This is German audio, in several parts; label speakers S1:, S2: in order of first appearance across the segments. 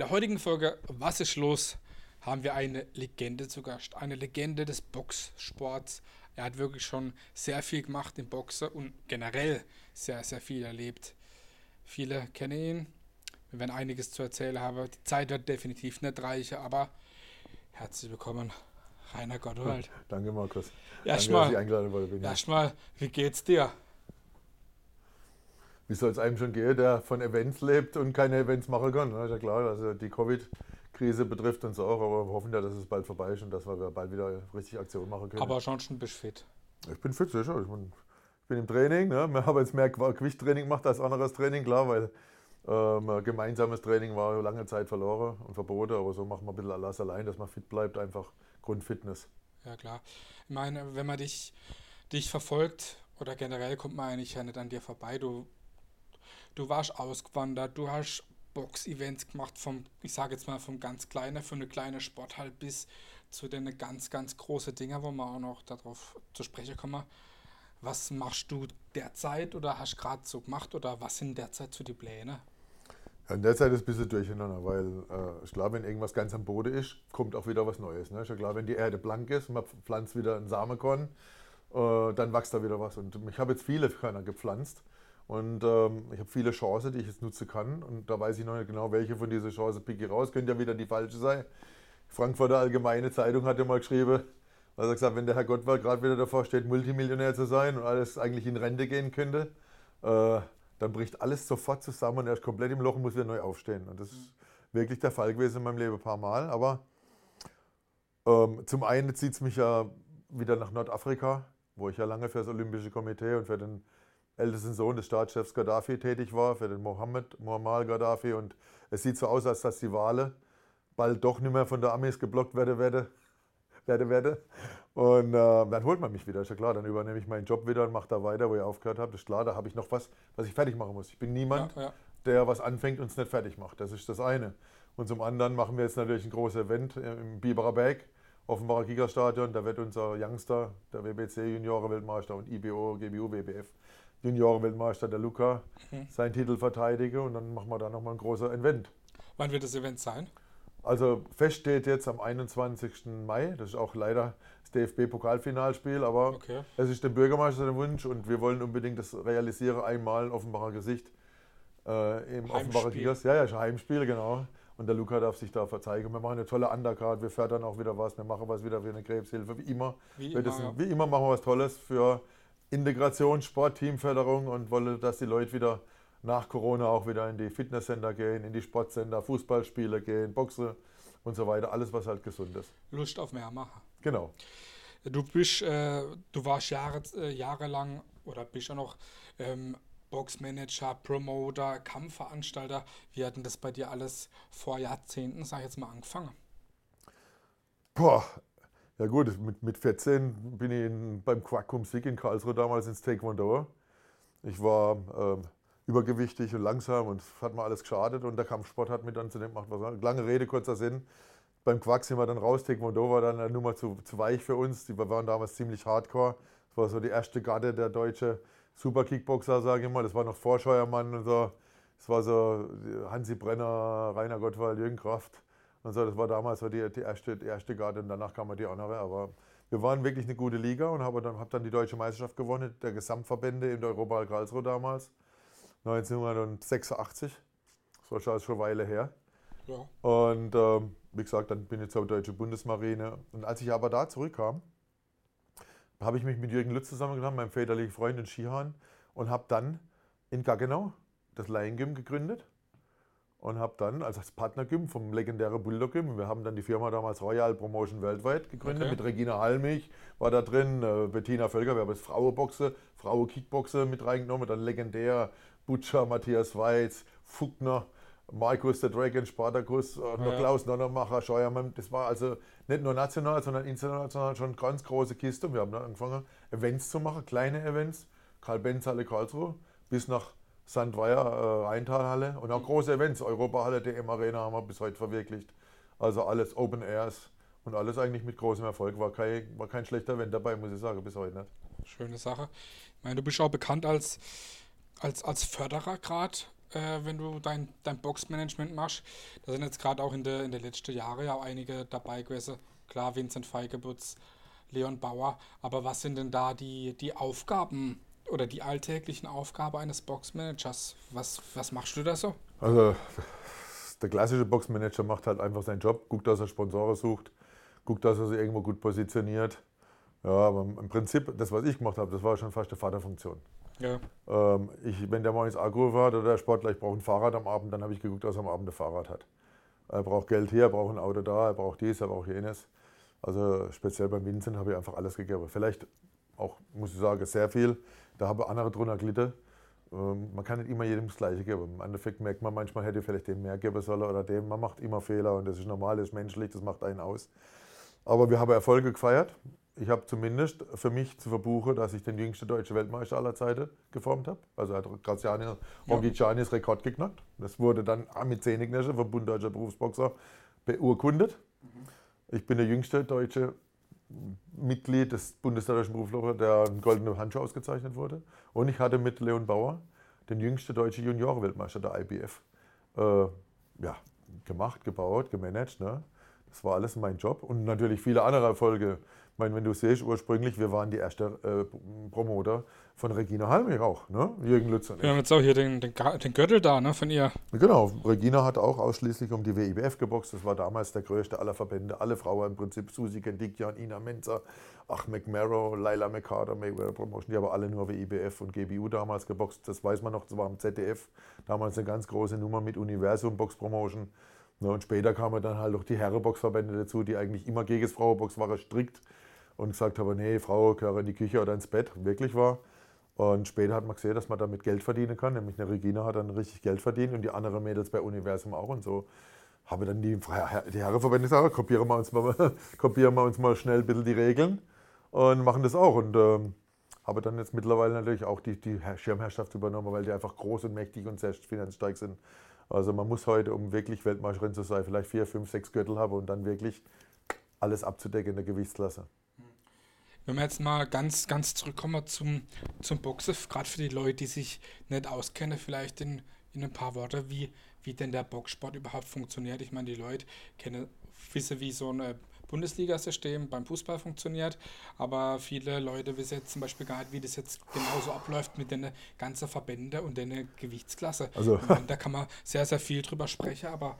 S1: der heutigen Folge Was ist los? haben wir eine Legende zu Gast. Eine Legende des Boxsports. Er hat wirklich schon sehr viel gemacht im Boxen und generell sehr, sehr viel erlebt. Viele kennen ihn. Wir werden einiges zu erzählen haben. Die Zeit wird definitiv nicht reichen, aber herzlich willkommen, Rainer Gottwald.
S2: Danke, Markus.
S1: Erstmal, erstmal, wie geht's dir?
S2: Wie soll es einem schon gehen, der von Events lebt und keine Events machen kann. Ist ja klar, also die Covid-Krise betrifft uns auch, aber wir hoffen ja, dass es bald vorbei ist und dass wir bald wieder richtig Aktion machen können.
S1: Aber schon bist du fit?
S2: Ich bin fit, sicher. Ich bin, ich bin im Training. Ne? Wir haben jetzt mehr Gewichttraining gemacht als anderes Training, klar, weil ähm, gemeinsames Training war lange Zeit verloren und verboten, aber so machen wir ein bisschen alles allein, dass man fit bleibt, einfach Grundfitness.
S1: Ja, klar. Ich meine, wenn man dich, dich verfolgt oder generell kommt man eigentlich ja nicht an dir vorbei. Du du warst ausgewandert, du hast Box-Events gemacht, vom, ich sage jetzt mal, vom ganz kleinen, von eine kleine Sporthall bis zu den ganz, ganz großen Dinger, wo wir auch noch darauf zu sprechen kommen. Was machst du derzeit oder hast gerade so gemacht oder was sind derzeit so die Pläne?
S2: Ja, in der Zeit ist ein bisschen durcheinander, weil äh, ich glaube, wenn irgendwas ganz am Boden ist, kommt auch wieder was Neues. Ne? Ich glaube, wenn die Erde blank ist, man pflanzt wieder einen Samenkorn, äh, dann wächst da wieder was. Und ich habe jetzt viele Körner gepflanzt und ähm, ich habe viele Chancen, die ich jetzt nutzen kann. Und da weiß ich noch nicht genau, welche von diesen Chancen picke ich raus. Könnte ja wieder die falsche sein. Frankfurter Allgemeine Zeitung hat ja mal geschrieben, also gesagt, wenn der Herr Gottwald gerade wieder davor steht, Multimillionär zu sein und alles eigentlich in Rente gehen könnte, äh, dann bricht alles sofort zusammen und er ist komplett im Loch und muss wieder neu aufstehen. Und das ist wirklich der Fall gewesen in meinem Leben ein paar Mal. Aber ähm, zum einen zieht es mich ja wieder nach Nordafrika, wo ich ja lange für das Olympische Komitee und für den ältesten Sohn des Staatschefs Gaddafi tätig war, für den Mohammed Muammar Gaddafi. Und es sieht so aus, als dass die Wale bald doch nicht mehr von der Amis geblockt werde, werde, werde, werde. Und äh, dann holt man mich wieder, ist ja klar. Dann übernehme ich meinen Job wieder und mache da weiter, wo ich aufgehört habe. Das ist klar, da habe ich noch was, was ich fertig machen muss. Ich bin niemand, ja, ja. der was anfängt und es nicht fertig macht. Das ist das eine. Und zum anderen machen wir jetzt natürlich ein großes Event im Biberer Berg dem Giga-Stadion. Da wird unser Youngster, der WBC Junioren-Weltmeister und IBO, GBU, WBF, Juniorenweltmeister der Luca mhm. seinen Titel verteidige und dann machen wir da nochmal ein großes Event.
S1: Wann wird das Event sein?
S2: Also fest steht jetzt am 21. Mai, das ist auch leider das DFB-Pokalfinalspiel, aber okay. es ist dem Bürgermeister der Wunsch und wir wollen unbedingt das realisieren, einmal Offenbacher Gesicht äh, im Offenbacher Kickers. Ja, ja, ist ein Heimspiel, genau. Und der Luca darf sich da verzeigen. Wir machen eine tolle Undercard, wir fördern auch wieder was, wir machen was wieder für eine Krebshilfe, wie immer. Wie, immer, ja. wie immer machen wir was Tolles für Integration, Sport, Teamförderung und wolle, dass die Leute wieder nach Corona auch wieder in die Fitnesscenter gehen, in die Sportcenter, Fußballspiele gehen, Boxen und so weiter. Alles, was halt gesund ist.
S1: Lust auf mehr machen.
S2: Genau.
S1: Du bist, äh, du warst Jahre, äh, jahrelang oder bist ja noch ähm, Boxmanager, Promoter, Kampfveranstalter. Wie hat denn das bei dir alles vor Jahrzehnten, sag ich jetzt mal, angefangen?
S2: Boah, ja gut, mit, mit 14 bin ich in, beim Quackum Sieg in Karlsruhe damals ins Taekwondo. Ich war ähm, übergewichtig und langsam und hat mir alles geschadet und der Kampfsport hat mir dann zu dem gemacht, was lange Rede, kurzer Sinn. Beim Quack sind wir dann raus, Taekwondo war dann eine Nummer zu, zu weich für uns, die waren damals ziemlich hardcore. Das war so die erste Garde der deutsche Super-Kickboxer, sage ich mal. Das war noch Vorscheuermann und so. Das war so Hansi Brenner, Rainer Gottwald, Jürgen Kraft. Und so, das war damals so die, die, erste, die erste Garde und danach kam die andere. Aber wir waren wirklich eine gute Liga und habe dann, hab dann die deutsche Meisterschaft gewonnen, der Gesamtverbände in der Europa Karlsruhe damals, 1986. Das war schon eine Weile her. Ja. Und ähm, wie gesagt, dann bin ich zur deutschen Bundesmarine. Und als ich aber da zurückkam, habe ich mich mit Jürgen Lütz zusammengenommen, meinem väterlichen Freund in Skihan, und habe dann in Gaggenau das Laiengym gegründet und habe dann als Partnergym vom legendären Bulldog Gym, wir haben dann die Firma damals Royal Promotion weltweit gegründet, okay. mit Regina Halmich war da drin, äh, Bettina Völker, wir haben jetzt Frauenboxe, Frauen-Kickboxe mit reingenommen, dann legendär Butcher, Matthias Weiz, Fuckner, Markus der Dragon, Spartacus, äh, ja. Klaus Nonnermacher, Scheuermann. Das war also nicht nur national, sondern international schon eine ganz große Kiste. Und wir haben dann angefangen, Events zu machen, kleine Events. Karl Benz, Halle Karlsruhe, bis nach Sandweier äh, Rheintalhalle und auch große Events. Europahalle, DM Arena haben wir bis heute verwirklicht. Also alles Open Airs und alles eigentlich mit großem Erfolg. War kein, war kein schlechter Event dabei, muss ich sagen, bis heute nicht.
S1: Schöne Sache. Ich meine, du bist auch bekannt als, als, als Förderer gerade äh, wenn du dein, dein Boxmanagement machst. Da sind jetzt gerade auch in der in der letzten Jahre ja auch einige dabei gewesen. Klar, Vincent Feigebutz, Leon Bauer. Aber was sind denn da die, die Aufgaben oder die alltäglichen Aufgaben eines Boxmanagers? Was, was machst du da so?
S2: Also der klassische Boxmanager macht halt einfach seinen Job, guckt, dass er Sponsoren sucht, guckt, dass er sich irgendwo gut positioniert. Ja, aber im Prinzip, das, was ich gemacht habe, das war schon fast eine Vaterfunktion. Ja. Ähm, ich, wenn der ins Agro war oder der Sportler, ich brauche ein Fahrrad am Abend, dann habe ich geguckt, dass er am Abend ein Fahrrad hat. Er braucht Geld hier, er braucht ein Auto da, er braucht dies, er braucht jenes. Also speziell beim Vincent habe ich einfach alles gegeben. Vielleicht auch, muss ich sagen, sehr viel. Da habe andere drunter gelitten. Ähm, man kann nicht immer jedem das Gleiche geben. Im Endeffekt merkt man manchmal, hätte vielleicht dem mehr geben sollen oder dem. Man macht immer Fehler und das ist normal, das ist menschlich, das macht einen aus. Aber wir haben Erfolge gefeiert. Ich habe zumindest für mich zu verbuchen, dass ich den jüngsten deutschen Weltmeister aller Zeiten geformt habe. Also hat Graziani Rongicanis ja. Rekord geknackt. Das wurde dann mit Zähneknirschen vom Bund Deutscher Berufsboxer beurkundet. Mhm. Ich bin der jüngste deutsche Mitglied des Bundesdeutschen Berufsboxer, der einen goldenen Handschuh ausgezeichnet wurde. Und ich hatte mit Leon Bauer den jüngsten deutschen Juniorenweltmeister der IBF äh, ja, gemacht, gebaut, gemanagt. Ne? Das war alles mein Job und natürlich viele andere Erfolge meine, wenn du siehst, ursprünglich, wir waren die erste äh, Promoter von Regina Halmich auch, ne? Jürgen Lützer.
S1: Wir haben jetzt auch hier den, den, den, Gürtel da, ne, von ihr.
S2: Genau, Regina hat auch ausschließlich um die WIBF geboxt. Das war damals der größte aller Verbände. Alle Frauen im Prinzip, Susi Kendikjan, Ina Menzer, Ach McMarrow, Laila McCarter, Mayweather Promotion, die aber alle nur WIBF und GBU damals geboxt. Das weiß man noch, das war im ZDF. Damals eine ganz große Nummer mit Universum Box Promotion. Ne, und später kamen dann halt auch die Herrenboxverbände dazu, die eigentlich immer gegen das Frauenbox waren, strikt und gesagt habe, nee, Frau gehöre in die Küche oder ins Bett, wirklich war. Und später hat man gesehen, dass man damit Geld verdienen kann. Nämlich eine Regina hat dann richtig Geld verdient und die anderen Mädels bei Universum auch. Und so habe dann die, die Herrenverbände gesagt, kopieren wir, uns mal, kopieren wir uns mal schnell ein bisschen die Regeln und machen das auch. Und ähm, habe dann jetzt mittlerweile natürlich auch die, die Schirmherrschaft übernommen, weil die einfach groß und mächtig und sehr finanzstark sind. Also man muss heute, um wirklich Weltmeisterin zu sein, vielleicht vier, fünf, sechs Gürtel haben und dann wirklich alles abzudecken in der Gewichtsklasse.
S1: Wenn wir jetzt mal ganz, ganz zurückkommen zum, zum Boxen, gerade für die Leute, die sich nicht auskennen, vielleicht in, in ein paar Worte, wie, wie denn der Boxsport überhaupt funktioniert. Ich meine, die Leute kennen, wissen, wie so ein Bundesliga-System beim Fußball funktioniert, aber viele Leute wissen jetzt zum Beispiel gar nicht, wie das jetzt genauso abläuft mit den ganzen Verbänden und den Gewichtsklasse. Also, da kann man sehr, sehr viel drüber sprechen, aber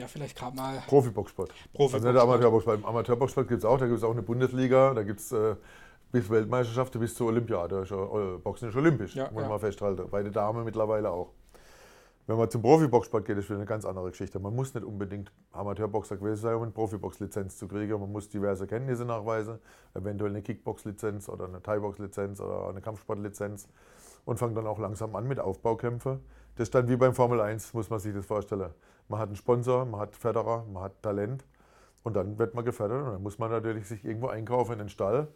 S1: ja, vielleicht gerade mal.
S2: Profiboxsport. Profi also nicht Amateurboxsport. Im Amateurboxsport gibt es auch, da gibt es auch eine Bundesliga, da gibt es äh, bis Weltmeisterschaft bis zur Olympiade. Äh, Boxen ist olympisch, ja, muss ja. man festhalten. Bei den Damen mittlerweile auch. Wenn man zum Profiboxsport geht, ist wieder eine ganz andere Geschichte. Man muss nicht unbedingt Amateurboxer gewesen sein, um eine Profibox-Lizenz zu kriegen. Man muss diverse Kenntnisse nachweisen, eventuell eine Kickbox-Lizenz oder eine Thai-Box-Lizenz oder eine Kampfsport-Lizenz und fangt dann auch langsam an mit Aufbaukämpfen. Das ist dann wie beim Formel 1, muss man sich das vorstellen. Man hat einen Sponsor, man hat Förderer, man hat Talent und dann wird man gefördert und dann muss man natürlich sich irgendwo einkaufen in den Stall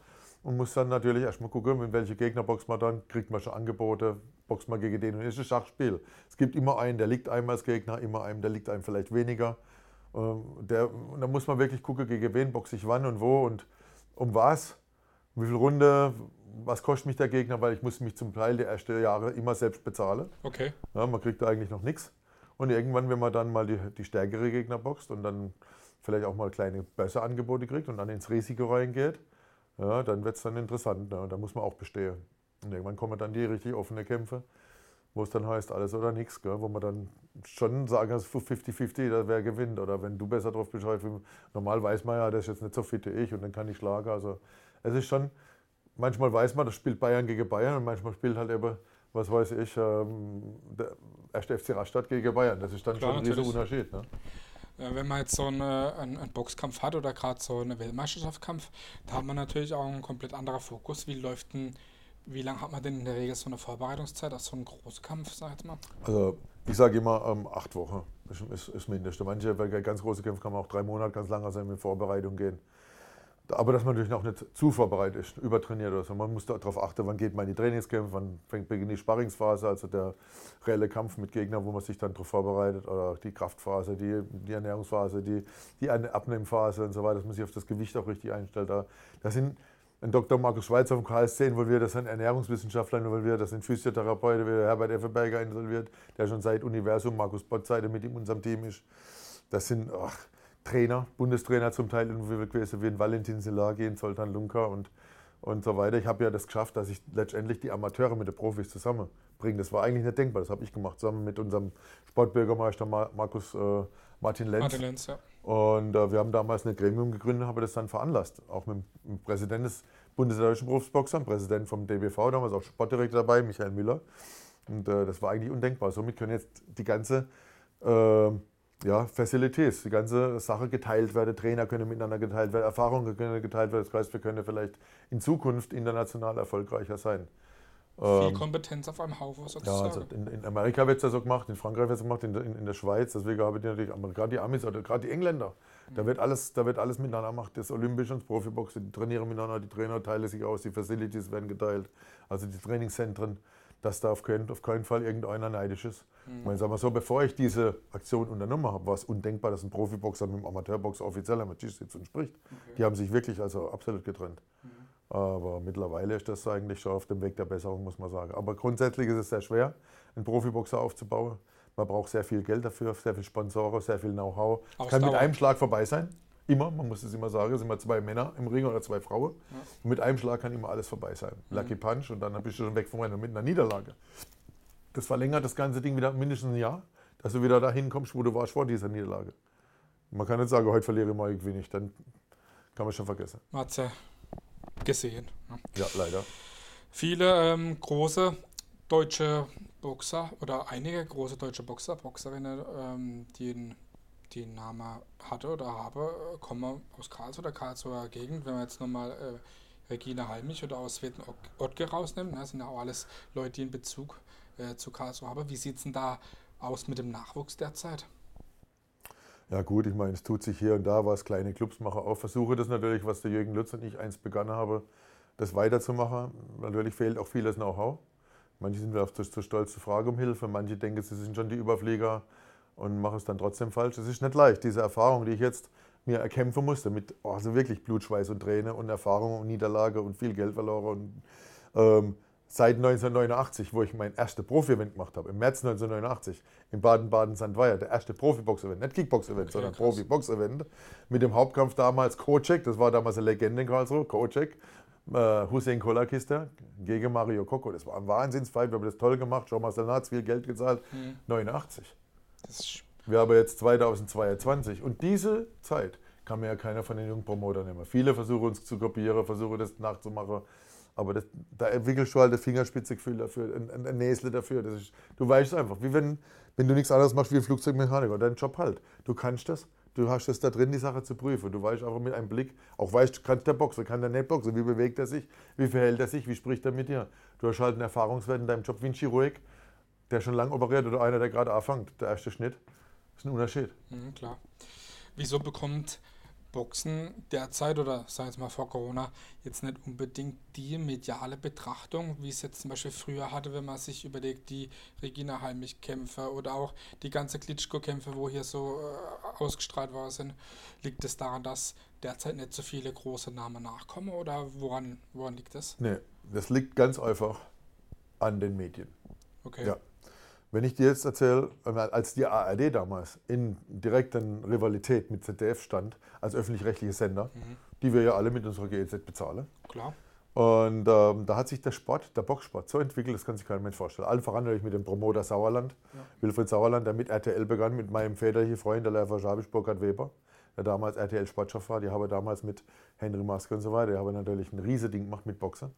S2: und muss dann natürlich erstmal gucken, mit welche Gegner boxt man dann, kriegt man schon Angebote, boxt man gegen den und es ist ein Schachspiel. Es gibt immer einen, der liegt einem als Gegner, immer einen, der liegt einem vielleicht weniger. Ähm, der, und dann muss man wirklich gucken, gegen wen boxe ich wann und wo und um was, wie viel Runde, was kostet mich der Gegner, weil ich muss mich zum Teil der ersten Jahre immer selbst bezahlen.
S1: Okay.
S2: Ja, man kriegt da eigentlich noch nichts. Und irgendwann, wenn man dann mal die, die stärkere Gegner boxt und dann vielleicht auch mal kleine bessere Angebote kriegt und dann ins Risiko reingeht, ja, dann wird es dann interessant. Ne? Da muss man auch bestehen. Und irgendwann kommen dann die richtig offenen Kämpfe, wo es dann heißt, alles oder nichts, wo man dann schon sagen kann, 50-50, wer gewinnt. Oder wenn du besser drauf bist, normal weiß man ja, das ist jetzt nicht so fit wie ich und dann kann ich schlagen. Also es ist schon, manchmal weiß man, das spielt Bayern gegen Bayern und manchmal spielt halt eben was weiß ich, ähm, der erste FC Rastatt gegen Bayern. Das ist dann Klar, schon ein riesiger Unterschied. Ne?
S1: Wenn man jetzt so eine, einen, einen Boxkampf hat oder gerade so einen Weltmeisterschaftskampf, da hat man natürlich auch einen komplett anderen Fokus. Wie läuft denn, wie lange hat man denn in der Regel so eine Vorbereitungszeit auf so einen Großkampf, sag ich jetzt mal?
S2: Also ich sage immer ähm, acht Wochen ist, ist, ist Mindeste. Manche, weil ganz große Kämpfe kann man auch drei Monate ganz lange sein mit Vorbereitung gehen. Aber dass man natürlich noch nicht zu vorbereitet ist, übertrainiert oder so. Man muss darauf achten, wann geht man in die Trainingskämpfe, wann fängt beginnt die Sparringsphase, also der reelle Kampf mit Gegnern, wo man sich dann darauf vorbereitet, oder die Kraftphase, die, die Ernährungsphase, die, die Abnehmphase und so weiter, dass man sich auf das Gewicht auch richtig einstellt. Da, das sind ein Dr. Markus Schweizer vom KSC involviert, da sind Ernährungswissenschaftler involviert, da sind Physiotherapeuten, wie Herbert Effenberger involviert, der schon seit Universum Markus Bottseite mit in unserem Team ist. Das sind ach, Trainer, Bundestrainer zum Teil involviert gewesen, wie ein Valentin Silagi, ein Zoltan Lunka und, und so weiter. Ich habe ja das geschafft, dass ich letztendlich die Amateure mit den Profis zusammenbringe. Das war eigentlich nicht denkbar, das habe ich gemacht, zusammen mit unserem Sportbürgermeister Markus äh, Martin Lenz. Martin Lenz ja. Und äh, wir haben damals eine Gremium gegründet, habe das dann veranlasst. Auch mit dem Präsidenten des Bundes der deutschen Berufsboxer, Präsident vom DBV, damals auch Sportdirektor dabei, Michael Müller. Und äh, das war eigentlich undenkbar. Somit können jetzt die ganze äh, ja, Facilities, die ganze Sache geteilt werden, Trainer können miteinander geteilt werden, Erfahrungen können geteilt werden. Das heißt, wir können vielleicht in Zukunft international erfolgreicher sein.
S1: Viel ähm, Kompetenz auf einem Haufen
S2: sozusagen. Ja, also in, in Amerika wird es ja so gemacht, in Frankreich wird es gemacht, in, in, in, der Schweiz. Deswegen habe ich natürlich gerade die Amis oder gerade die Engländer. Da mhm. wird, alles, da wird alles miteinander gemacht. Das Olympische und das Profiboxen, die trainieren miteinander, die Trainer teilen sich aus, die Facilities werden geteilt. Also die Trainingszentren, dass da auf keinen, auf keinen Fall irgendeiner neidisch ist. Mhm. Ich meine, sagen wir so, bevor ich diese Aktion unternommen habe, war es undenkbar, dass ein Profiboxer mit einem Amateurboxer offiziell am Tisch sitzt und spricht. Okay. Die haben sich wirklich also absolut getrennt. Mhm. Aber mittlerweile ist das eigentlich schon auf dem Weg der Besserung, muss man sagen. Aber grundsätzlich ist es sehr schwer, einen Profiboxer aufzubauen. Man braucht sehr viel Geld dafür, sehr viel Sponsoren, sehr viel Know-how. Es kann mit einem Schlag vorbei sein. Immer, man muss es immer sagen, es sind immer zwei Männer im Ring oder zwei Frauen. Ja. Und mit einem Schlag kann immer alles vorbei sein. Mhm. Lucky Punch und dann bist du schon weg vom Rennen mit einer Niederlage. Das verlängert das ganze Ding wieder mindestens ein Jahr, dass du wieder dahin kommst, wo du warst vor dieser Niederlage. Man kann nicht sagen, heute verliere ich, morgen gewinne ich. Dann kann man schon vergessen.
S1: Matze, gesehen.
S2: Ne? Ja, leider.
S1: Viele ähm, große deutsche Boxer oder einige große deutsche Boxer, Boxerinnen, ähm, die den Namen hatte oder habe, kommen aus Karlsruhe oder Karlsruher Gegend. Wenn wir jetzt nochmal äh, Regina Halmich oder aus Sveten Ottke rausnehmen, ne, sind ja auch alles Leute, die einen Bezug äh, zu Karlsruhe haben. Wie sieht es denn da aus mit dem Nachwuchs derzeit?
S2: Ja gut, ich meine, es tut sich hier und da was, kleine Clubs machen auch. Versuche das natürlich, was der Jürgen Lutz und ich eins begonnen haben, das weiterzumachen. Natürlich fehlt auch vieles Know-how. Manche sind auf zu stolz zu fragen um Hilfe, manche denken, sie sind schon die Überflieger und machen es dann trotzdem falsch. Es ist nicht leicht, diese Erfahrung, die ich jetzt mir erkämpfen musste, mit oh, also wirklich Blut, Schweiß und Träne und Erfahrung und Niederlage und viel Geld verloren. Und, ähm, seit 1989, wo ich mein erstes Profi-Event gemacht habe, im März 1989, in Baden-Baden-Sandweier, der erste Profi-Box-Event, nicht Kickbox-Event, okay, sondern Profi-Box-Event, mit dem Hauptkampf damals Kocek, das war damals eine Legende in Karlsruhe, Kocek, äh, Hussein Kolakista gegen Mario Coco. Das war ein Wahnsinnsfight, wir haben das toll gemacht, Jean Marcel Natz viel Geld gezahlt, mhm. 89. Wir haben jetzt 2022 und diese Zeit kann mir ja keiner von den jungen Promotern nehmen. Viele versuchen uns zu kopieren, versuchen das nachzumachen. Aber das, da entwickelst du halt ein Fingerspitzegefühl dafür, ein, ein Näsle dafür. Ist, du weißt einfach, wie wenn, wenn du nichts anderes machst wie ein Flugzeugmechaniker, dein Job halt. Du kannst das, du hast es da drin, die Sache zu prüfen. Du weißt einfach mit einem Blick, auch weißt, kann der Boxer, kann der nicht boxen, wie bewegt er sich, wie verhält er sich, wie spricht er mit dir. Du hast halt einen Erfahrungswert in deinem Job wie ein Chirurg, der schon lange operiert oder einer, der gerade anfängt. Der erste Schnitt ist ein Unterschied.
S1: Mhm, klar. Wieso bekommt Boxen derzeit oder sagen wir mal vor Corona jetzt nicht unbedingt die mediale Betrachtung, wie es jetzt zum Beispiel früher hatte, wenn man sich überlegt, die Regina Heimich-Kämpfe oder auch die ganze Klitschko-Kämpfe, wo hier so äh, ausgestrahlt worden sind. Liegt es daran, dass derzeit nicht so viele große Namen nachkommen oder woran, woran liegt das?
S2: Nee, das liegt ganz einfach an den Medien.
S1: Okay.
S2: Ja. Wenn ich dir jetzt erzähle, als die ARD damals in direkter Rivalität mit ZDF stand, als öffentlich-rechtliche Sender, mhm. die wir ja alle mit unserer GEZ bezahlen.
S1: Klar.
S2: Und ähm, da hat sich der Sport, der Boxsport so entwickelt, das kann sich kein Mensch vorstellen. Allen voran natürlich mit dem Promoter Sauerland, ja. Wilfried Sauerland, der mit RTL begann, mit meinem väterlichen Freund, der Leifer Schabisch, Burkhard Weber, der damals RTL-Sportchef war. Die haben damals mit Henry Maske und so weiter, die haben natürlich ein riesiges Ding gemacht mit Boxern.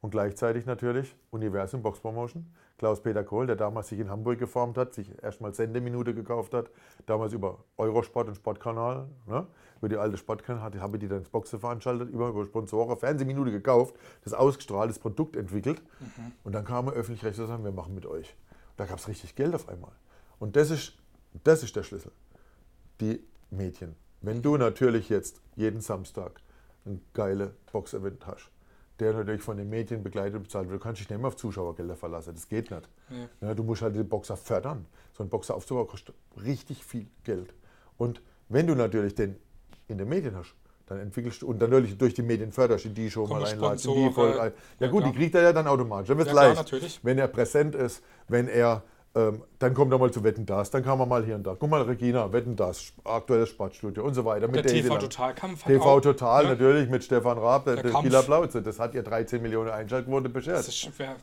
S2: Und gleichzeitig natürlich Universum Box Promotion. Klaus-Peter Kohl, der damals sich in Hamburg geformt hat, sich erstmal Sendeminute gekauft hat, damals über Eurosport und Sportkanal, ne? über die alte Sportkanal, habe die dann ins Boxen veranstaltet, über, über Sponsoren, Fernsehminute gekauft, das ausgestrahlt, das Produkt entwickelt. Mhm. Und dann kam er öffentlich-rechtlich und sagen, wir machen mit euch. Und da gab es richtig Geld auf einmal. Und das ist, das ist der Schlüssel. Die Medien. Wenn du natürlich jetzt jeden Samstag ein geile Box-Event hast, der natürlich von den Medien begleitet und bezahlt wird. Du kannst dich nicht mehr auf Zuschauergelder verlassen. Das geht nicht. Ja. Ja, du musst halt den Boxer fördern. So ein Boxer aufzubauen kostet richtig viel Geld. Und wenn du natürlich den in den Medien hast, Dann entwickelst du, und dann natürlich durch die Medien förderst du die schon
S1: Kommen
S2: mal einladest. und Die voll ein. Ja,
S1: ja,
S2: gut,
S1: klar.
S2: die kriegt er ja dann automatisch. Dann wird es
S1: Ja, klar,
S2: leicht.
S1: natürlich.
S2: Wenn er präsent ist, wenn er, ähm, dann kommt er mal zu Wetten das, dann kann man mal hier und da. Guck mal, Regina, Wetten das, aktuelles Sportstudio und so weiter.
S1: Der
S2: Daisy
S1: TV
S2: Total,
S1: ne?
S2: natürlich, mit Stefan Raab, der,
S1: Der.
S2: Kieler Blauze. Das hat ihr 13 Millionen Einschaltquote beschert.
S1: Das ist schwer.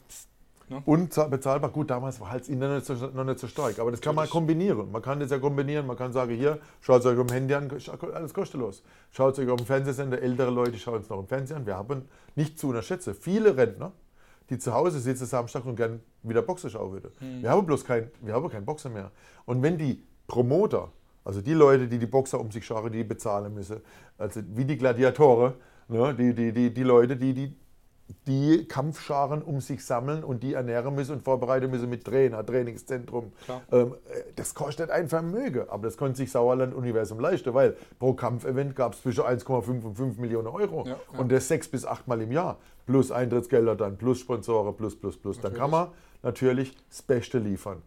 S1: Ne?
S2: Und za- bezahlbar. Gut, damals war halt das Internet noch nicht so stark. Aber das kann man kombinieren. Man kann das ja kombinieren. Man kann sagen, hier, schaut es euch am Handy an, alles kostenlos. Schaut es euch auf dem Fernsehsender. Ältere Leute schauen es noch im Fernsehen an. Wir haben nicht zu unterschätzen. Viele Rentner, die zu Hause sitzen Samstag und gern wieder Boxen schauen würden. Wir haben bloß kein, wir haben keinen Boxer mehr. Und wenn die Promoter, also die Leute, die die Boxer um sich scharen, die bezahlen müssen, also wie die Gladiatoren, ne, die, die, die, die Leute, die, die die Kampfscharen um sich sammeln und die ernähren müssen und vorbereiten müssen mit Trainer, Trainingszentrum. Ähm, äh, das kostet ein Vermögen, aber das konnte sich Sauerland Universum leisten, weil pro Kampfevent gab es zwischen 1,5 und 5 Millionen Euro
S1: Ja, ja.
S2: und das sechs bis achtmal im Jahr. Plus Eintrittsgelder dann, plus Sponsoren, plus, plus, plus. Dann kann man natürlich das Beste liefern.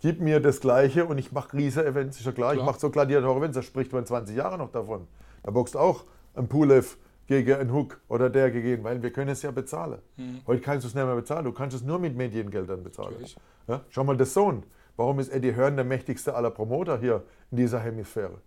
S2: Gib mir das Gleiche und ich mache Riese-Events, ist ja klar. Ich
S1: Klar.
S2: mache so Gladiator-Events, da spricht man 20 Jahre noch davon. Da boxt auch ein Pulev gegen einen Hook oder der gegen, weil wir können es ja bezahlen. Heute kannst du es nicht mehr bezahlen, du kannst es nur mit Mediengeldern bezahlen.
S1: Mhm.
S2: Ja? Schau mal, das Sohn. Warum ist Eddie Hearn der mächtigste aller Promoter hier in dieser Hemisphäre?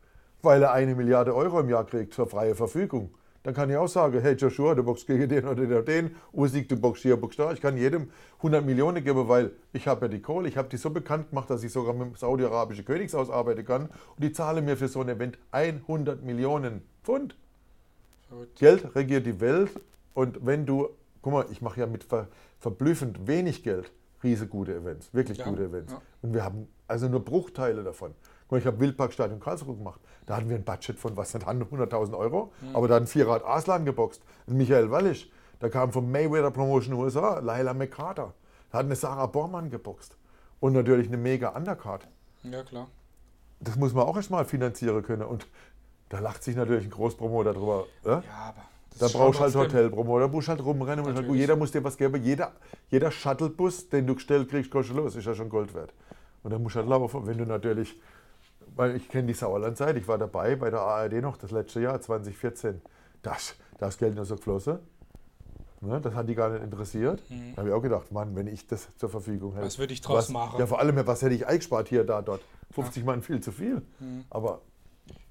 S2: Weil er eine Milliarde Euro im Jahr kriegt zur freie Verfügung. Dann kann ich auch sagen, hey Joshua, du boxst gegen den oder den oder den, Usyk, du boxst hier, boxst da. Ich kann jedem 100 Millionen geben, weil ich habe ja die Kohle, ich habe die so bekannt gemacht, dass ich sogar mit dem saudi-arabischen Königshaus arbeiten kann. Und die zahlen mir für so ein Event 100 Millionen Pfund.
S1: Verrückt.
S2: Geld regiert die Welt und wenn du, guck mal, ich mache ja mit ver, verblüffend wenig Geld riesige gute Events, wirklich
S1: Ja,
S2: gute Events.
S1: ja.
S2: Und wir haben also nur Bruchteile davon. Guck mal, ich habe Wildparkstadion Karlsruhe gemacht. Da hatten wir ein Budget von was nicht 100.000 Euro,
S1: Mhm.
S2: aber da hat ein Vierrad Aslan geboxt, ein Michael Wallisch. Da kam vom Mayweather Promotion USA Laila McCarter. Da hat eine Sarah Bormann geboxt. Und natürlich eine mega Undercard
S1: Ja, klar.
S2: das muss man auch erstmal finanzieren können. Und da lacht sich natürlich ein Großpromoter drüber. Ja?
S1: Ja, aber. das
S2: Da brauchst du halt Hotelpromoter, da musst du halt rumrennen. Musst halt, jeder muss dir was geben. Jeder, jeder Shuttlebus, den du gestellt kriegst, kostet los. Ist ja schon Gold wert. Und dann musst du halt laufen. Wenn du natürlich, weil ich kenne die Sauerlandzeit, ich war dabei bei der ARD noch das letzte Jahr, 2014. Das, da ist Geld nur so geflossen. Ne, das hat die gar nicht interessiert. Da habe ich auch gedacht, Mann, wenn ich das zur Verfügung hätte.
S1: Mhm. Was würde ich draus
S2: was,
S1: machen?
S2: Ja, vor allem, was hätte ich eingespart hier, da, dort. 50 Mann viel zu viel.
S1: Mhm.
S2: Aber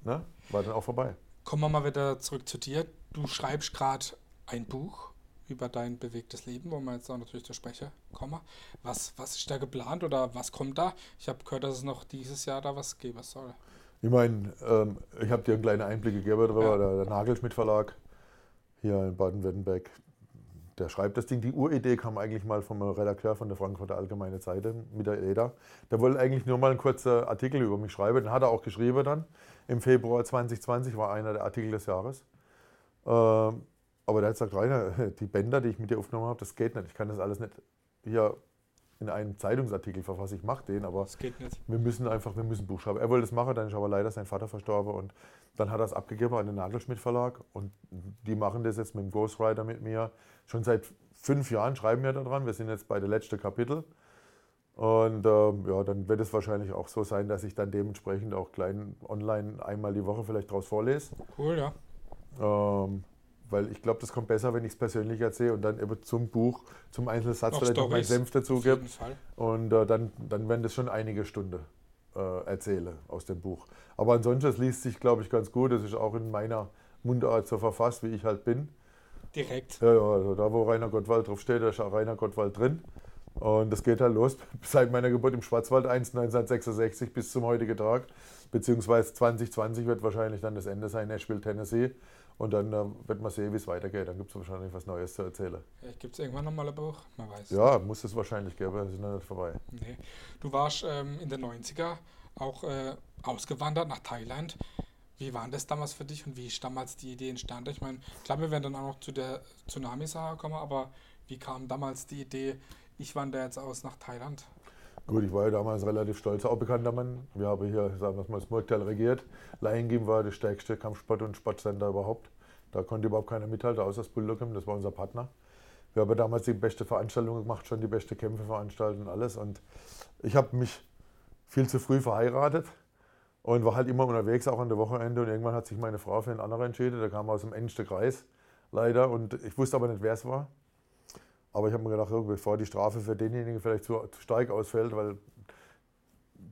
S2: ne, war dann auch vorbei.
S1: Kommen wir mal wieder zurück zu dir. Du schreibst gerade ein Buch über dein bewegtes Leben, wo wir jetzt auch natürlich zur Sprecher kommen. Was, was ist da geplant oder was kommt da? Ich habe gehört, dass es noch dieses Jahr da was geben soll.
S2: Ich meine, ähm, ich habe dir einen kleinen Einblick gegeben darüber,
S1: Ja.
S2: der, der Nagelschmidt Verlag hier in Baden-Württemberg. Der schreibt das Ding. Die Uridee kam eigentlich mal vom Redakteur von der Frankfurter Allgemeine Zeitung mit der Eda. Der wollte eigentlich nur mal einen kurzen Artikel über mich schreiben. Den hat er auch geschrieben dann. Im Februar 2020 war einer der Artikel des Jahres. Ähm, aber der hat gesagt, Rainer, die Bänder, die ich mit dir aufgenommen habe, das geht nicht. Ich kann das alles nicht hier in einem Zeitungsartikel verfassen. Ich mache den, aber
S1: Das geht nicht.
S2: wir müssen einfach, wir müssen Buch schreiben. Er wollte es machen, dann ist aber leider sein Vater verstorben und dann hat er es abgegeben an den Nagelschmidt Verlag und die machen das jetzt mit dem Ghostwriter mit mir. Schon seit fünf Jahren schreiben wir daran. Wir sind jetzt bei der letzten Kapitel und ähm, ja, dann wird es wahrscheinlich auch so sein, dass ich dann dementsprechend auch klein online einmal die Woche vielleicht draus vorlese.
S1: Cool, ja.
S2: Ähm, weil ich glaube, das kommt besser, wenn ich es persönlich erzähle und dann eben zum Buch, zum einzelnen Satz vielleicht noch meinen Senf dazu
S1: Auf
S2: gebe.
S1: jeden Fall.
S2: Und äh, dann, dann werden das schon einige Stunden äh, erzähle aus dem Buch. Aber ansonsten, es liest sich, glaube ich, ganz gut. Es ist auch in meiner Mundart so verfasst, wie ich halt bin.
S1: Direkt.
S2: Ja, ja, also da, wo Rainer Gottwald drauf steht, da ist auch Rainer Gottwald drin. Und das geht halt los seit meiner Geburt im Schwarzwald 1, 1966 bis zum heutigen Tag. Beziehungsweise 2020 wird wahrscheinlich dann das Ende sein, Nashville, Tennessee. Und dann äh, wird man sehen, wie es weitergeht. Dann gibt es wahrscheinlich was Neues zu erzählen.
S1: Gibt es irgendwann nochmal ein Buch? Man weiß.
S2: Ja, muss es wahrscheinlich geben, das ist noch nicht vorbei.
S1: Nee. Du warst ähm, in den 90er auch äh, ausgewandert nach Thailand. Wie war das damals für dich und wie ist damals die Idee entstanden? Ich meine, klar, wir werden dann auch noch zu der Tsunami-Sache kommen, aber wie kam damals die Idee, ich wandere jetzt aus nach Thailand?
S2: Gut, ich war ja damals relativ stolz, auch bekannter Mann. Wir haben hier, sagen wir mal, das Murktal regiert. Lion war das stärkste Kampfsport- und Sportcenter überhaupt. Da konnte überhaupt keiner mithalten, außer das Bulldogging, das war unser Partner. Wir haben damals die beste Veranstaltung gemacht, schon die beste Kämpfe veranstaltet und alles. Und ich habe mich viel zu früh verheiratet und war halt immer unterwegs, auch an der Wochenende. Und irgendwann hat sich meine Frau für einen anderen entschieden. Der kam aus dem engsten Kreis, leider. Und ich wusste aber nicht, wer es war. Aber ich habe mir gedacht, bevor die Strafe für denjenigen vielleicht zu, zu stark ausfällt, weil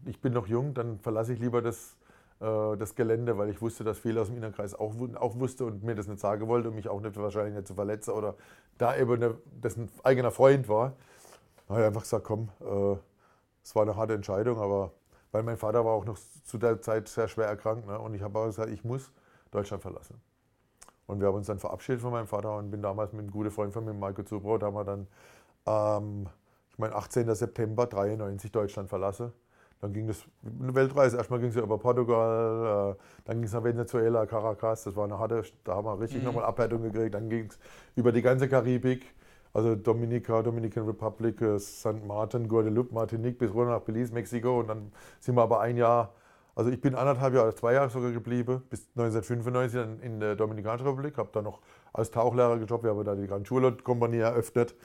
S2: ich bin noch jung, dann verlasse ich lieber das, äh, das Gelände, weil ich wusste, dass viele aus dem Innerkreis auch, auch wusste und mir das nicht sagen wollte und mich auch nicht wahrscheinlich nicht zu verletzen oder da eben eine, das ein eigener Freund war. Da habe ich einfach gesagt, komm, äh, es war eine harte Entscheidung, aber weil mein Vater war auch noch zu der Zeit sehr schwer erkrankt. Ne? Und ich habe auch gesagt, ich muss Deutschland verlassen. Und wir haben uns dann verabschiedet von meinem Vater und bin damals mit einem guten Freund von mir, Marco Zubrot, da haben wir dann, ähm, ich meine, 18. September 93 Deutschland verlassen. Dann ging das eine Weltreise. Erstmal ging es ja über Portugal, äh, dann ging es nach Venezuela, Caracas. Das war eine harte, da haben wir richtig mhm. nochmal Abwertung gekriegt. Dann ging es über die ganze Karibik also Dominica, Dominican Republic, äh, St. Martin, Guadeloupe, Martinique bis runter nach Belize, Mexiko. Und dann sind wir aber ein Jahr, also ich bin anderthalb Jahre, zwei Jahre sogar geblieben, bis 1995 dann in der Dominikanischen Republik, habe dann noch als Tauchlehrer gejobbt, wir haben da die Grand Schule Kompanie eröffnet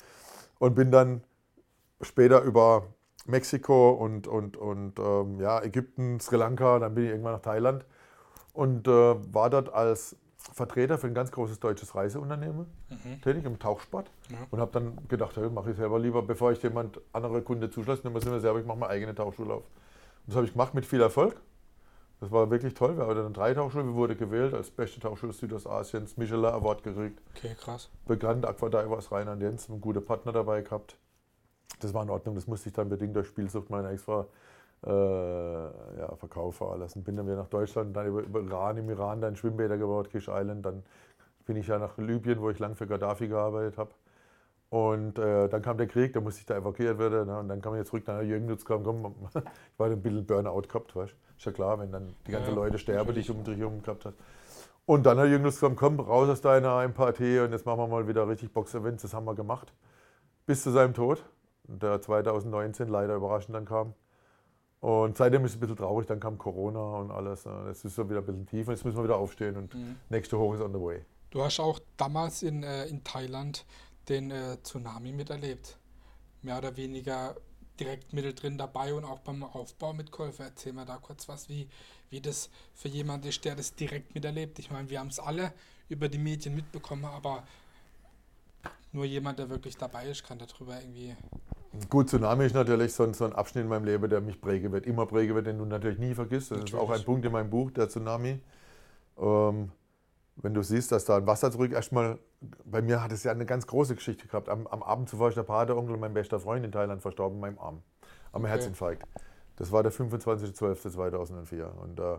S2: und bin dann später über Mexiko und, und, und ähm, ja, Ägypten, Sri Lanka, dann bin ich irgendwann nach Thailand und äh, war dort als Vertreter für ein ganz großes deutsches Reiseunternehmen mhm. tätig im Tauchsport ja. und habe dann gedacht, hey, mache ich selber lieber, bevor ich jemand andere Kunde zuschlasse, nehme ich mir selber, ich mache meine eigene Tauchschule auf. Und das habe ich gemacht mit viel Erfolg. Das war wirklich toll. Wir hatten dann drei Tauchschulen, wir wurden gewählt als beste Tauchschule Südostasiens, Michelin Award gekriegt.
S1: Okay, krass.
S2: Bekannt Aquadiver aus Rheinland Jens, einen guten Partner dabei gehabt. Das war in Ordnung, das musste ich dann bedingt durch Spielsucht meiner Ex-Frau äh, ja, Verkauf lassen. Bin dann wieder nach Deutschland, dann über, über Iran, im Iran dann Schwimmbäder gebaut, Kish Island. Dann bin ich ja nach Libyen, wo ich lang für Gaddafi gearbeitet habe. Und äh, dann kam der Krieg, da musste ich da evakuiert werden. Ne? Und dann kam ich jetzt zurück, dann Jürgen Nutz kam, komm, ich war ein bisschen Burnout gehabt, weißt Ist ja klar, wenn dann die ganzen ja, Leute sterben, die ich um dich herum gehabt hast. Und dann hat Jürgen Nutz gesagt, komm, raus aus deiner Empathie und jetzt machen wir mal wieder richtig Box-Events. Das haben wir gemacht. Bis zu seinem Tod, der 2019 leider überraschend dann kam. Und seitdem ist es ein bisschen traurig, dann kam Corona und alles. Es ist so wieder ein bisschen tief und jetzt müssen wir wieder aufstehen und mhm. nächste Hoch ist on the way.
S1: Du hast auch damals in, äh, in Thailand den äh, Tsunami miterlebt. Mehr oder weniger direkt mittendrin dabei und auch beim Aufbau mitgeholfen. Erzähl mal da kurz was, wie, wie das für jemanden ist, der das direkt miterlebt. Ich meine, wir haben es alle über die Medien mitbekommen, aber nur jemand, der wirklich dabei ist, kann darüber irgendwie
S2: Gut, Tsunami ist natürlich so ein, so ein, Abschnitt in meinem Leben, der mich prägen wird, immer prägen wird, den du natürlich nie vergisst. Das natürlich. ist auch ein Punkt in meinem Buch, der Tsunami. Ähm, wenn du siehst, dass da ein Wasser zurück, erstmal, bei mir hat es ja eine ganz große Geschichte gehabt. Am, am Abend zuvor ist der Pateonkel, mein bester Freund in Thailand, verstorben in meinem Arm. Am okay. Herzinfarkt. Das war der 25.12.2004. Und äh,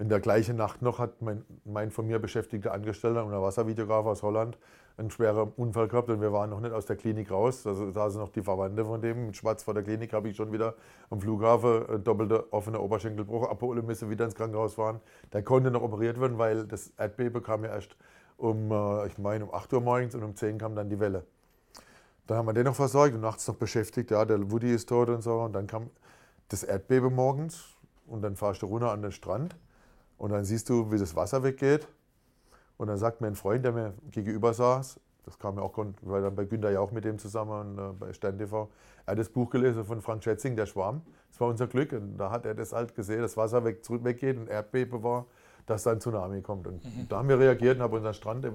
S2: in der gleichen Nacht noch hat mein, mein von mir beschäftigter Angestellter, ein Wasservideograf aus Holland, einen schweren Unfall gehabt und wir waren noch nicht aus der Klinik raus. Also da sind noch die Verwandte von dem. Mit Schwarz vor der Klinik habe ich schon wieder am Flughafen äh, doppelte offene Oberschenkelbruch abholen müssen, wieder ins Krankenhaus fahren. Der konnte noch operiert werden, weil das Erdbeben kam ja erst um, äh, ich meine, um 8 Uhr morgens und um 10 kam dann die Welle. Dann haben wir den noch versorgt und nachts noch beschäftigt. Ja, der Woody ist tot und so. Und dann kam das Erdbeben morgens und dann fahrst du runter an den Strand und dann siehst du, wie das Wasser weggeht. Und dann sagt mir ein Freund, der mir gegenüber saß, das kam ja auch, weil dann bei Günter ja auch mit dem zusammen äh, bei Stern TV, er hat das Buch gelesen von Frank Schätzing, Der Schwarm. Das war unser Glück. Und da hat er das halt gesehen, dass Wasser weg, zurück weggeht und Erdbeben war, dass da ein Tsunami kommt. Und mhm. da haben wir reagiert und haben unseren Strand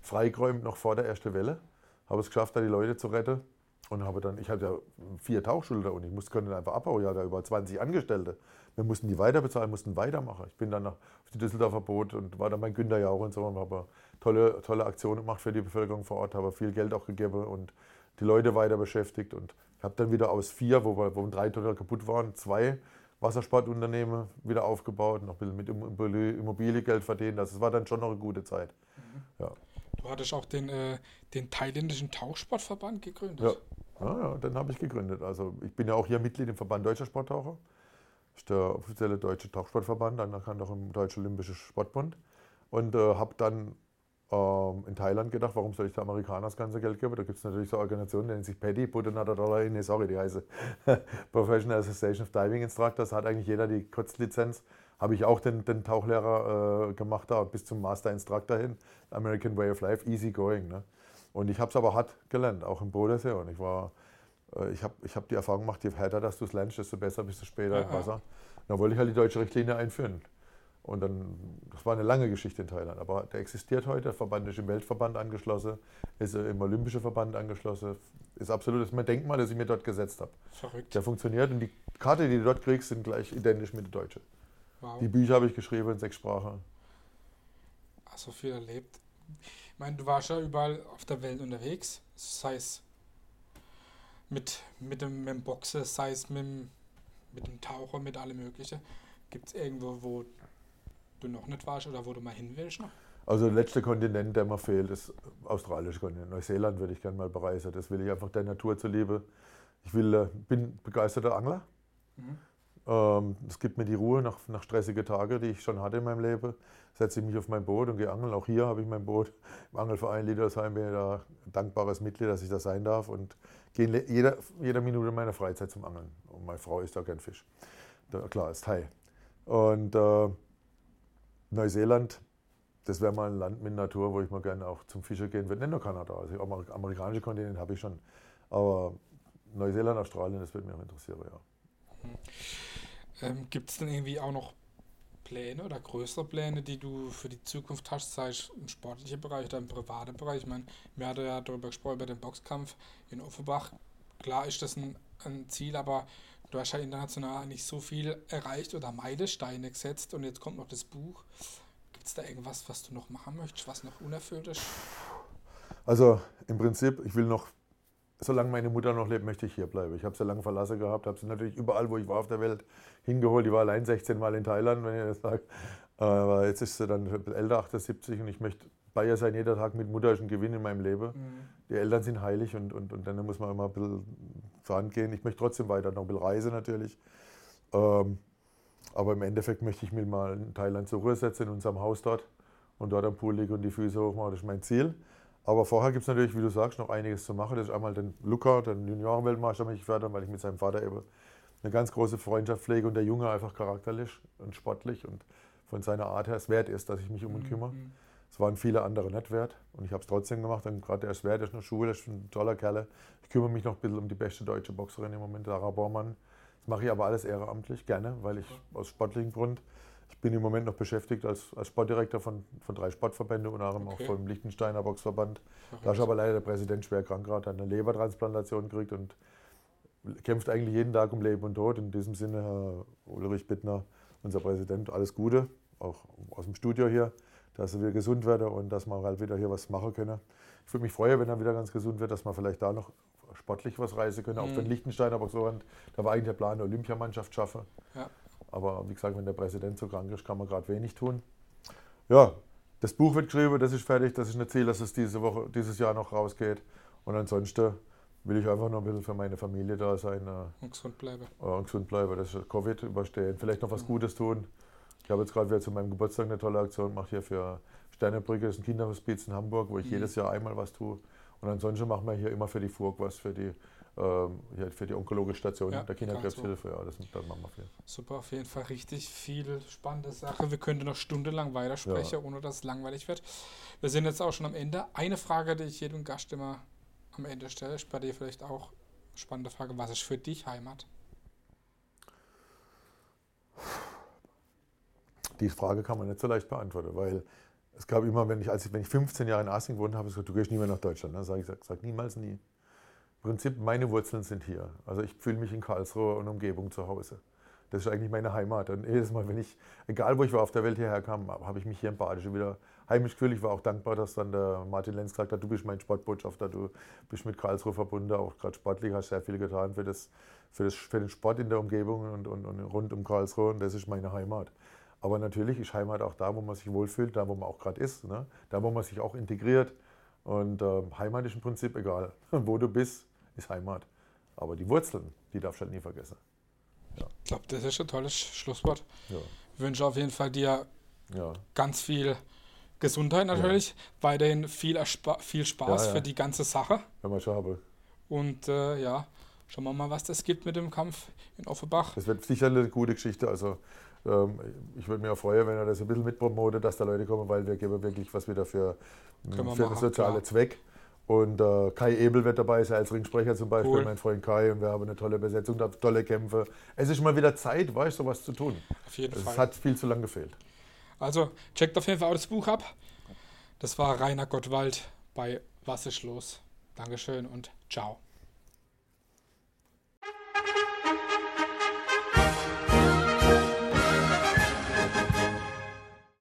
S2: freigeräumt, noch vor der ersten Welle. Habe es geschafft, da die Leute zu retten. Und habe dann, ich hatte ja vier Tauchschulter und ich musste, konnte einfach abbauen, ja, da über 20 Angestellte. Wir mussten die weiter bezahlen, mussten weitermachen. Ich bin dann auf die Düsseldorfer Boot und war dann bei Günter Jauch und so und habe tolle, tolle Aktionen gemacht für die Bevölkerung vor Ort, habe viel Geld auch gegeben und die Leute weiter beschäftigt und habe dann wieder aus vier, wo, wir, wo drei total kaputt waren, zwei Wassersportunternehmen wieder aufgebaut, noch ein bisschen mit Immobiliengeld verdient. Das also war dann schon noch eine gute Zeit. Mhm.
S1: Ja. Du hattest auch den, äh, den thailändischen Tauchsportverband gegründet.
S2: Ja, ja, ja den habe ich gegründet. Also ich bin ja auch hier Mitglied im Verband Deutscher Sporttaucher ist der offizielle deutsche Tauchsportverband, anerkannt auch im Deutschen Olympischen Sportbund. Und äh, habe dann ähm, in Thailand gedacht, warum soll ich den Amerikanern das ganze Geld geben? Da gibt es natürlich so Organisationen, die nennen sich Dollar in, nee, sorry, die heiße Professional Association of Diving Instructors, hat eigentlich jeder die Kurzlizenz. Habe ich auch den, den Tauchlehrer äh, gemacht, da bis zum Master Instructor hin, American Way of Life, easy going. Ne? Und ich habe es aber hart gelernt, auch im Bodensee. Und ich war ich habe ich hab die Erfahrung gemacht, je härter dass du es lernst, desto besser bist du später
S1: Ja,
S2: im. Wasser. Dann wollte ich halt die deutsche Richtlinie einführen. Und dann, das war eine lange Geschichte in Thailand, aber der existiert heute, der Verband ist im Weltverband angeschlossen, ist im Olympischen Verband angeschlossen, ist absolut das ist mein Denkmal, das ich mir dort gesetzt habe.
S1: Verrückt.
S2: Der funktioniert und die Karte, die du dort kriegst, sind gleich identisch mit der deutschen.
S1: Wow.
S2: Die Bücher habe ich geschrieben in sechs Sprachen.
S1: so viel erlebt. Ich meine, du warst ja überall auf der Welt unterwegs, sei es mit, mit, dem, mit dem Boxen, sei es mit dem, mit dem Taucher, mit allem Möglichen. Gibt es irgendwo, wo du noch nicht warst oder wo du mal hin willst noch?
S2: Also der letzte Kontinent, der mir fehlt, ist australische Kontinent. Neuseeland würde ich gerne mal bereisen. Das will ich einfach der Natur zuliebe. Ich will, äh, bin begeisterter Angler.
S1: Mhm.
S2: Ähm, Es gibt mir die Ruhe nach, nach stressigen Tagen, die ich schon hatte in meinem Leben. Setze ich mich auf mein Boot und gehe angeln. Auch hier habe ich mein Boot im Angelverein Liedersheim. Bin ich da dankbares Mitglied, dass ich da sein darf. Und gehe jeder, jeder Minute meiner Freizeit zum Angeln. Und meine Frau isst auch gern Fisch. Da, klar, ist Thai. Und äh, Neuseeland, das wäre mal ein Land mit Natur, wo ich mal gerne auch zum Fischen gehen würde. Nicht nur Kanada, also amerikanische Kontinent habe ich schon. Aber Neuseeland, Australien, das würde mich auch interessieren, ja.
S1: Ähm, Gibt es denn irgendwie auch noch Pläne oder größere Pläne, die du für die Zukunft hast, sei es im sportlichen Bereich oder im privaten Bereich? Ich meine, wir hatten ja darüber gesprochen, über den Boxkampf in Offenbach. Klar ist das ein, ein Ziel, aber du hast ja international nicht so viel erreicht oder Meilensteine gesetzt und jetzt kommt noch das Buch. Gibt es da irgendwas, was du noch machen möchtest, was noch unerfüllt ist?
S2: Also im Prinzip, ich will noch, solange meine Mutter noch lebt, möchte ich hier bleiben. Ich habe sie lange verlassen gehabt, habe sie natürlich überall, wo ich war auf der Welt, hingeholt. Die war allein 16 Mal in Thailand, wenn ich das sage. Aber jetzt ist sie dann ein bisschen älter, 78, und ich möchte bei ihr sein. Jeder Tag mit Mutter ist ein Gewinn in meinem Leben. Die Eltern sind heilig und, und, und dann muss man immer ein bisschen vorangehen. Ich möchte trotzdem weiter noch ein bisschen reisen natürlich. Ähm, aber im Endeffekt möchte ich mich mal in Thailand zur Ruhe setzen, in unserem Haus dort und dort am Pool liegen und die Füße hochmachen. Das ist mein Ziel. Aber vorher gibt es natürlich, wie du sagst, noch einiges zu machen. Das ist einmal den Luca, den Juniorenweltmeister, mich fördern, weil ich mit seinem Vater eben eine ganz große Freundschaft pflege und der Junge einfach charakterlich und sportlich und von seiner Art her es wert ist, dass ich mich um ihn kümmere.
S1: Mhm.
S2: Es waren viele andere nicht wert und ich habe es trotzdem gemacht. Und gerade der ist wert, der ist der Schule, der ist ein toller Kerl. Ich kümmere mich noch ein bisschen um die beste deutsche Boxerin im Moment, Sarah Bormann. Das mache ich aber alles ehrenamtlich, gerne, weil ich aus sportlichen Grund, ich bin im Moment noch beschäftigt als, als Sportdirektor von, von drei Sportverbänden, unter anderem
S1: Okay.
S2: auch vom Liechtensteiner Boxverband. Da ist aber leider der Präsident schwer krank gerade, hat eine Lebertransplantation gekriegt und kämpft eigentlich jeden Tag um Leben und Tod. In diesem Sinne, Herr Ulrich Bittner, unser Präsident, alles Gute, auch aus dem Studio hier, dass er wieder gesund wird und dass wir halt wieder hier was machen können. Ich würde mich freuen, wenn er wieder ganz gesund wird, dass wir vielleicht da noch sportlich was reisen können, auch
S1: Mhm.
S2: für den Liechtensteiner Boxverband. Da war eigentlich der Plan, eine Olympiamannschaft schaffen.
S1: Ja.
S2: Aber wie gesagt, wenn der Präsident so krank ist, kann man gerade wenig tun. Ja, das Buch wird geschrieben, das ist fertig. Das ist ein Ziel, dass es diese Woche, dieses Jahr noch rausgeht. Und ansonsten will ich einfach noch ein bisschen für meine Familie da sein äh,
S1: Und gesund bleiben.
S2: und gesund bleiben, das ist Covid überstehen. Vielleicht noch was Gutes tun. Ich habe jetzt gerade wieder zu meinem Geburtstag eine tolle Aktion gemacht hier für Sternebrücke, das ist ein Kinderhospiz in Hamburg, wo ich
S1: Mhm.
S2: jedes Jahr einmal was tue. Und ansonsten machen wir hier immer für die FURG was, für die, ähm, für die onkologische Station
S1: Ja,
S2: der Kinderkrebshilfe. Ja, das, das machen wir viel.
S1: Super, auf jeden Fall richtig viel spannende Sache. Wir könnten noch stundenlang weitersprechen, ohne dass es langweilig wird. Wir sind jetzt auch schon am Ende. Eine Frage, die ich jedem Gast immer am Ende stelle, ist bei dir vielleicht auch eine spannende Frage. Was ist für dich Heimat?
S2: Die Frage kann man nicht so leicht beantworten, weil es gab immer, wenn ich, als ich, wenn ich 15 Jahre in Asien gewohnt habe, gesagt, du gehst nie mehr nach Deutschland. Dann sage ich, sag, sag niemals nie. Im Prinzip, meine Wurzeln sind hier. Also ich fühle mich in Karlsruhe und Umgebung zu Hause. Das ist eigentlich meine Heimat. Und jedes Mal, wenn ich, egal wo ich war auf der Welt hierher kam, habe ich mich hier im Badische wieder heimisch gefühlt. Ich war auch dankbar, dass dann der Martin Lenz gesagt hat, du bist mein Sportbotschafter, du bist mit Karlsruhe verbunden, auch gerade sportlich hast sehr viel getan für, das, für, das, für den Sport in der Umgebung und, und, und rund um Karlsruhe. Und das ist meine Heimat. Aber natürlich ist Heimat auch da, wo man sich wohlfühlt, da, wo man auch gerade ist, ne? da, wo man sich auch integriert. Und äh, Heimat ist im Prinzip egal. Wo du bist, ist Heimat. Aber die Wurzeln, die darfst du halt nie vergessen.
S1: Ich glaube, das ist ein tolles Schlusswort.
S2: Ja,
S1: Ich wünsche auf jeden Fall dir
S2: ja.
S1: ganz viel Gesundheit natürlich, weiterhin viel, Erspa viel Spaß
S2: Ja, ja.
S1: für die ganze Sache.
S2: wenn man schon habe.
S1: Und äh, ja, schauen wir mal, was das gibt mit dem Kampf in Offenbach.
S2: Das wird sicher eine gute Geschichte. Also ich würde mich auch freuen, wenn er das ein bisschen mitpromotet, dass da Leute kommen, weil wir geben wirklich was wieder für,
S1: wir
S2: für
S1: machen,
S2: den sozialen
S1: klar.
S2: Zweck. Und äh, Kai Ebel wird dabei sein als Ringsprecher zum Beispiel,
S1: Cool.
S2: mein Freund Kai. Und wir haben eine tolle Besetzung, tolle Kämpfe. Es ist mal wieder Zeit, weißt du, sowas zu tun.
S1: Auf jeden
S2: Es
S1: Fall.
S2: hat viel zu lange gefehlt.
S1: Also, checkt auf jeden Fall auch das Buch ab. Das war Rainer Gottwald bei Was ist los? Dankeschön und ciao.